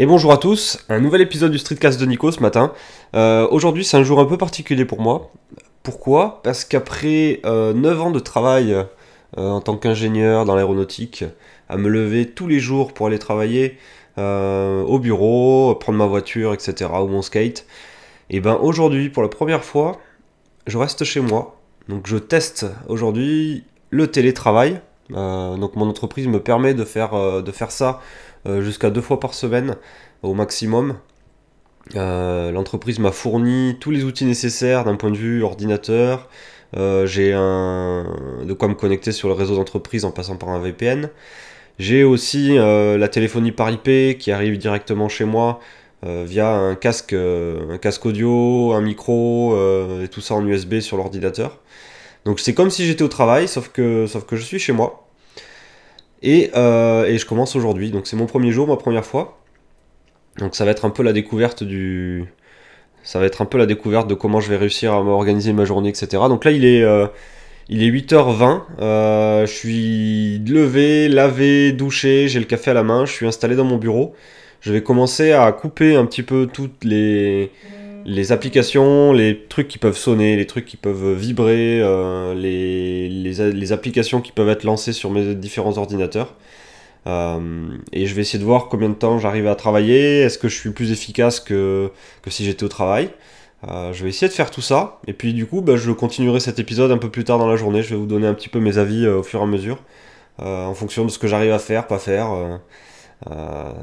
Et bonjour à tous, un nouvel épisode du Streetcast de Nico ce matin. Euh, Aujourd'hui c'est un jour un peu particulier pour moi. Pourquoi? Parce qu'après 9 euh, ans de travail euh, en tant qu'ingénieur dans l'aéronautique, à me lever tous les jours pour aller travailler au bureau, prendre ma voiture, etc. ou mon skate, et ben aujourd'hui pour la première fois, je reste chez moi. Donc je teste aujourd'hui le télétravail. donc mon entreprise me permet de faire, ça jusqu'à deux fois par semaine au maximum. Euh, l'entreprise m'a fourni tous les outils nécessaires d'un point de vue ordinateur. Euh, j'ai de quoi me connecter sur le réseau d'entreprise en passant par un VPN. J'ai aussi la téléphonie par IP qui arrive directement chez moi via un casque, un casque audio, un micro et tout ça en USB sur l'ordinateur. Donc c'est comme si j'étais au travail, sauf que, sauf que je suis chez moi. Euh, et, je commence aujourd'hui. Donc c'est mon premier jour, ma première fois. Donc ça va être un peu la découverte du. Ça va être un peu la découverte de comment je vais réussir à m'organiser ma journée, etc. Donc là il est, euh, il est 8h20. Euh, je suis levé, lavé, douché, j'ai le café à la main, je suis installé dans mon bureau. Je vais commencer à couper un petit peu toutes les les applications, les trucs qui peuvent sonner, les trucs qui peuvent vibrer, euh, les, applications qui peuvent être lancées sur mes différents ordinateurs. Euh, et je vais essayer de voir combien de temps j'arrive à travailler, est-ce que je suis plus efficace que, que si j'étais au travail? Euh, je vais essayer de faire tout ça, et puis du coup bah, je continuerai cet épisode un peu plus tard dans la journée, je vais vous donner un petit peu mes avis au fur et à mesure, en fonction de ce que j'arrive à faire, pas faire,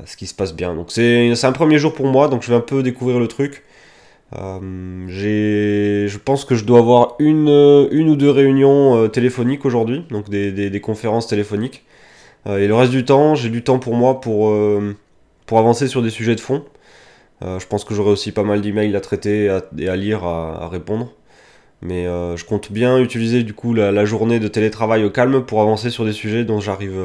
ce qui se passe bien. Donc c'est un premier jour pour moi, donc je vais un peu découvrir le truc. Euh, je pense que je dois avoir une, une ou deux réunions euh, téléphoniques aujourd'hui, donc des, des, conférences téléphoniques. Euh, et le reste du temps, j'ai du temps pour moi pour, pour avancer sur des sujets de fond. je pense que j'aurai aussi pas mal d'emails à traiter et à, lire, à, répondre. Mais je compte bien utiliser du coup la, journée de télétravail au calme pour avancer sur des sujets dont j'arrive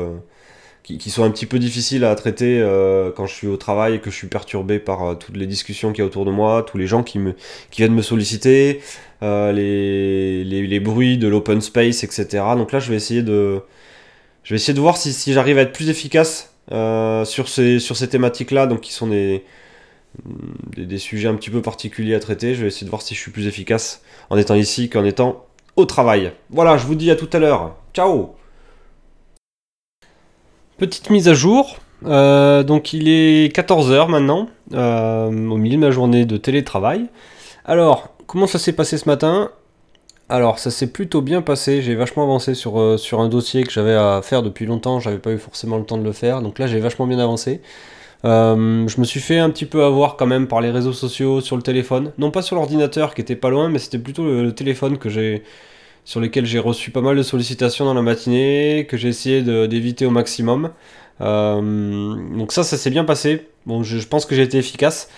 qui, sont un petit peu difficiles à traiter euh, quand je suis au travail et que je suis perturbé par euh, toutes les discussions qu'il y a autour de moi, tous les gens qui, me, qui viennent me solliciter, euh, les, bruits de l'open space, etc. Donc là, je vais essayer de, je vais essayer de voir si, j'arrive à être plus efficace sur ces, sur ces thématiques-là, donc qui sont des, des, sujets un petit peu particuliers à traiter. Je vais essayer de voir si je suis plus efficace en étant ici qu'en étant au travail. Voilà, je vous dis à tout à l'heure. Ciao Petite mise à jour. Euh, donc il est 14h maintenant, euh, au milieu de ma journée de télétravail. Alors, comment ça s'est passé ce matin? Alors, ça s'est plutôt bien passé. J'ai vachement avancé sur, euh, sur un dossier que j'avais à faire depuis longtemps. J'avais pas eu forcément le temps de le faire. Donc là, j'ai vachement bien avancé. je me suis fait un petit peu avoir quand même par les réseaux sociaux, sur le téléphone. Non pas sur l'ordinateur qui était pas loin, mais c'était plutôt le téléphone que j'ai sur lesquels j'ai reçu pas mal de sollicitations dans la matinée, que j'ai essayé d'éviter au maximum. Euh, donc ça, ça s'est bien passé. Bon, je, pense que j'ai été efficace.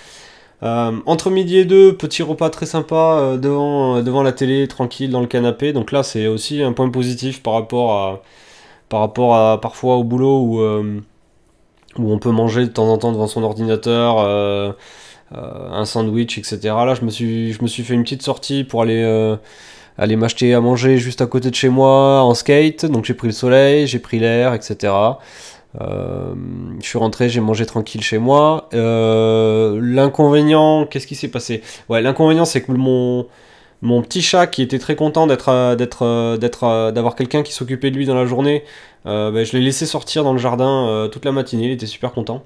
Euh, entre midi et deux, petit repas très sympa euh, devant, la télé, tranquille dans le canapé. Donc là, c'est aussi un point positif par rapport à, parfois au boulot où, on peut manger de temps en temps devant son ordinateur, un sandwich, etc. Là, je me suis fait une petite sortie pour aller aller m'acheter à manger juste à côté de chez moi en skate. Donc j'ai pris le soleil, j'ai pris l'air, etc. Euh, je suis rentré, j'ai mangé tranquille chez moi. Euh, l'inconvénient, qu'est-ce qui s'est passé? Ouais, l'inconvénient, c'est que mon, mon petit chat qui était très content d'être, euh, d'être, d'être, d'avoir quelqu'un qui s'occupait de lui dans la journée, ben, je l'ai laissé sortir dans le jardin toute la matinée. Il était super content.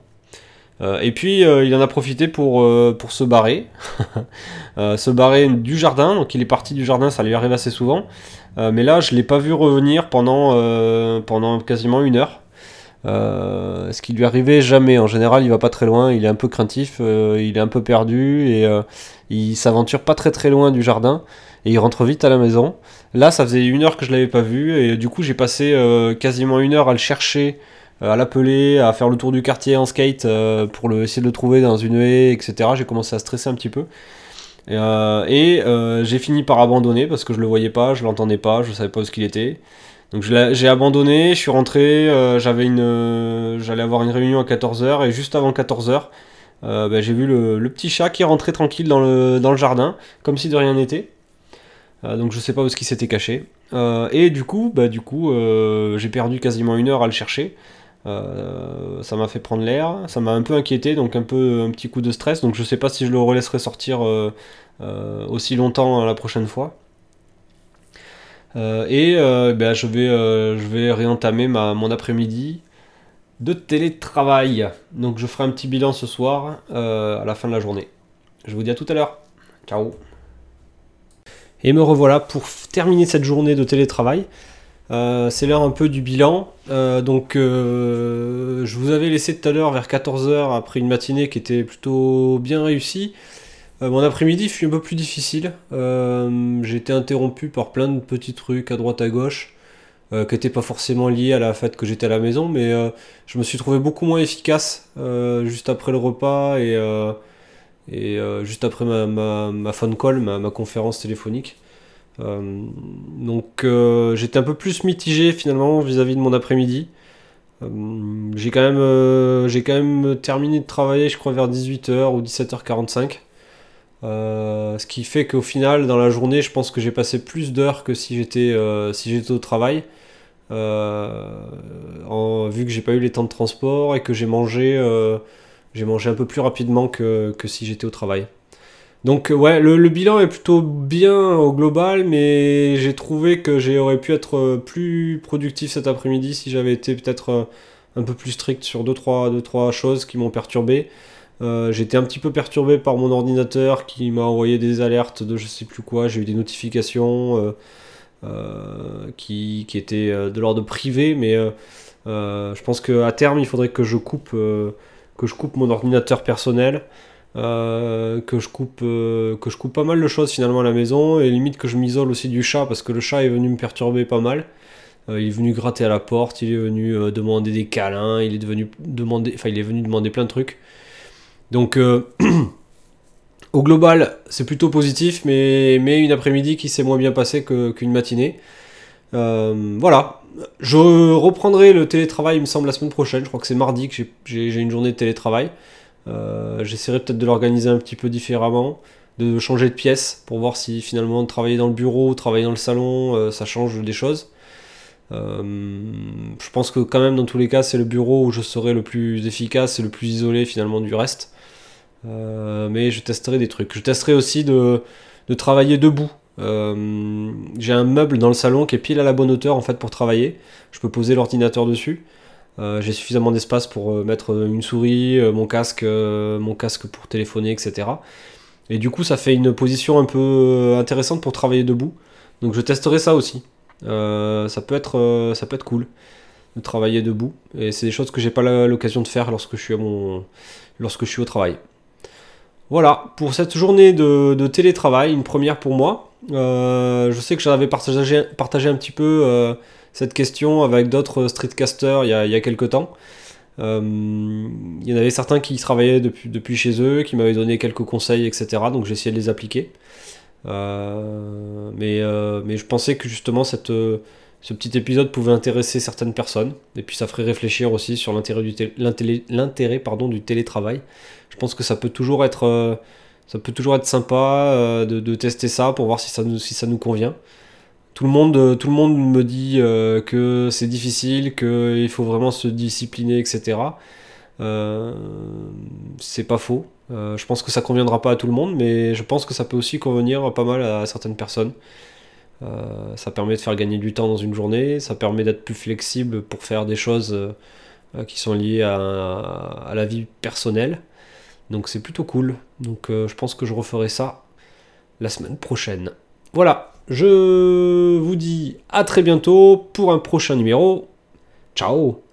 Euh, et puis euh, il en a profité pour, euh, pour se barrer, se barrer du jardin, donc il est parti du jardin, ça lui arrive assez souvent, mais là je l'ai pas vu revenir pendant, pendant quasiment une heure. ce qui lui arrivait jamais, en général il va pas très loin, il est un peu craintif, il est un peu perdu et il s'aventure pas très très loin du jardin et il rentre vite à la maison. Là ça faisait une heure que je l'avais pas vu et du coup j'ai passé quasiment une heure à le chercher à l'appeler, à faire le tour du quartier en skate euh, pour essayer de le trouver dans une haie, etc. J'ai commencé à stresser un petit peu. et euh, j'ai fini par abandonner parce que je le voyais pas, je l'entendais pas, je savais pas où ce qu'il était. Donc j'ai abandonné, je suis rentré, j'avais une, j'allais avoir une réunion à 14h et juste avant 14h, bah, j'ai vu le, petit chat qui rentré tranquille dans le, dans le jardin, comme si de rien n'était. donc je sais pas où ce qui s'était caché. et du coup, bah, du coup j'ai perdu quasiment une heure à le chercher. Ça m'a fait prendre l'air, ça m'a un peu inquiété, donc un peu un petit coup de stress. Donc je sais pas si je le relaisserai sortir aussi longtemps la prochaine fois. et ben, je, vais, je vais réentamer mon après-midi de télétravail. Donc je ferai un petit bilan ce soir à la fin de la journée. Je vous dis à tout à l'heure. Ciao. Et me revoilà pour terminer cette journée de télétravail. Euh, c'est l'heure un peu du bilan. Euh, donc, euh, je vous avais laissé tout à l'heure vers 14h après une matinée qui était plutôt bien réussie. mon après-midi fut un peu plus difficile. J'ai été interrompu par plein de petits trucs à droite à gauche qui n'étaient pas forcément liés à la fête que j'étais à la maison, mais je me suis trouvé beaucoup moins efficace juste après le repas et juste après ma, phone call, ma, conférence téléphonique. Euh, donc euh, j'étais un peu plus mitigé finalement vis-à-vis de mon après-midi. j'ai quand, même, j'ai quand même terminé de travailler, je crois, vers 18h ou 17h45. ce qui fait qu'au final, dans la journée, je pense que j'ai passé plus d'heures que si j'étais si au travail. Vu que j'ai pas eu les temps de transport et que j'ai mangé j'ai mangé un peu plus rapidement que, si j'étais au travail. Donc ouais, le, bilan est plutôt bien au global, mais j'ai trouvé que j'aurais pu être plus productif cet après-midi si j'avais été peut-être un peu plus strict sur 2-3 deux, trois, deux, trois choses qui m'ont perturbé. Euh, j'étais un petit peu perturbé par mon ordinateur qui m'a envoyé des alertes de je sais plus quoi, j'ai eu des notifications euh, euh, qui, qui, étaient de l'ordre privé, mais je pense qu'à terme il faudrait que je coupe que je coupe mon ordinateur personnel, euh, que, je coupe, euh, que je coupe pas mal de choses finalement à la maison, et limite que je m'isole aussi du chat, parce que le chat est venu me perturber pas mal. Euh, il est venu gratter à la porte, il est venu demander des câlins, il est, devenu demander, enfin, il est venu demander plein de trucs. Donc au global, c'est plutôt positif, mais, mais une après-midi qui s'est moins bien passée qu'une matinée. voilà, je reprendrai le télétravail, il me semble, la semaine prochaine. Je crois que c'est mardi que j'ai une journée de télétravail. Euh, j'essaierai peut-être de l'organiser un petit peu différemment, de changer de pièce pour voir si finalement travailler dans le bureau, travailler dans le salon, euh, ça change des choses. Euh, je pense que quand même dans tous les cas c'est le bureau où je serai le plus efficace et le plus isolé finalement du reste. mais je testerai des trucs. Je testerai aussi de travailler debout. J'ai un meuble dans le salon qui est pile à la bonne hauteur en fait pour travailler. Je peux poser l'ordinateur dessus. Euh, j'ai suffisamment d'espace pour euh, mettre une souris, mon casque, mon casque pour téléphoner, etc. Et du coup, ça fait une position un peu intéressante pour travailler debout. Donc je testerai ça aussi. ça peut être, ça peut être cool de travailler debout. Et c'est des choses que j'ai pas l'occasion de faire lorsque je suis à mon, lorsque je suis au travail. Voilà pour cette journée de télétravail, une première pour moi. Euh, je sais que j'avais partagé, partagé un petit peu euh, cette question avec d'autres streetcasters il y, a, il y a quelques temps. Euh, il y en avait certains qui travaillaient depuis, depuis chez eux, qui m'avaient donné quelques conseils, etc. Donc j'ai essayé de les appliquer. mais, mais je pensais que justement cette, ce petit épisode pouvait intéresser certaines personnes. Et puis ça ferait réfléchir aussi sur l'intérêt du, l'intérêt, du télétravail. Je pense que ça peut toujours être ça peut toujours être sympa euh, de, tester ça pour voir si ça nous, si ça nous convient. Tout le monde, euh, tout le monde me dit euh, que c'est difficile, qu'il faut vraiment se discipliner, etc. c'est pas faux. je pense que ça conviendra pas à tout le monde, mais je pense que ça peut aussi convenir pas mal à certaines personnes. ça permet de faire gagner du temps dans une journée, ça permet d'être plus flexible pour faire des choses qui sont liées à la vie personnelle. Donc c'est plutôt cool. Donc euh, je pense que je referai ça la semaine prochaine. Voilà, je vous dis à très bientôt pour un prochain numéro. Ciao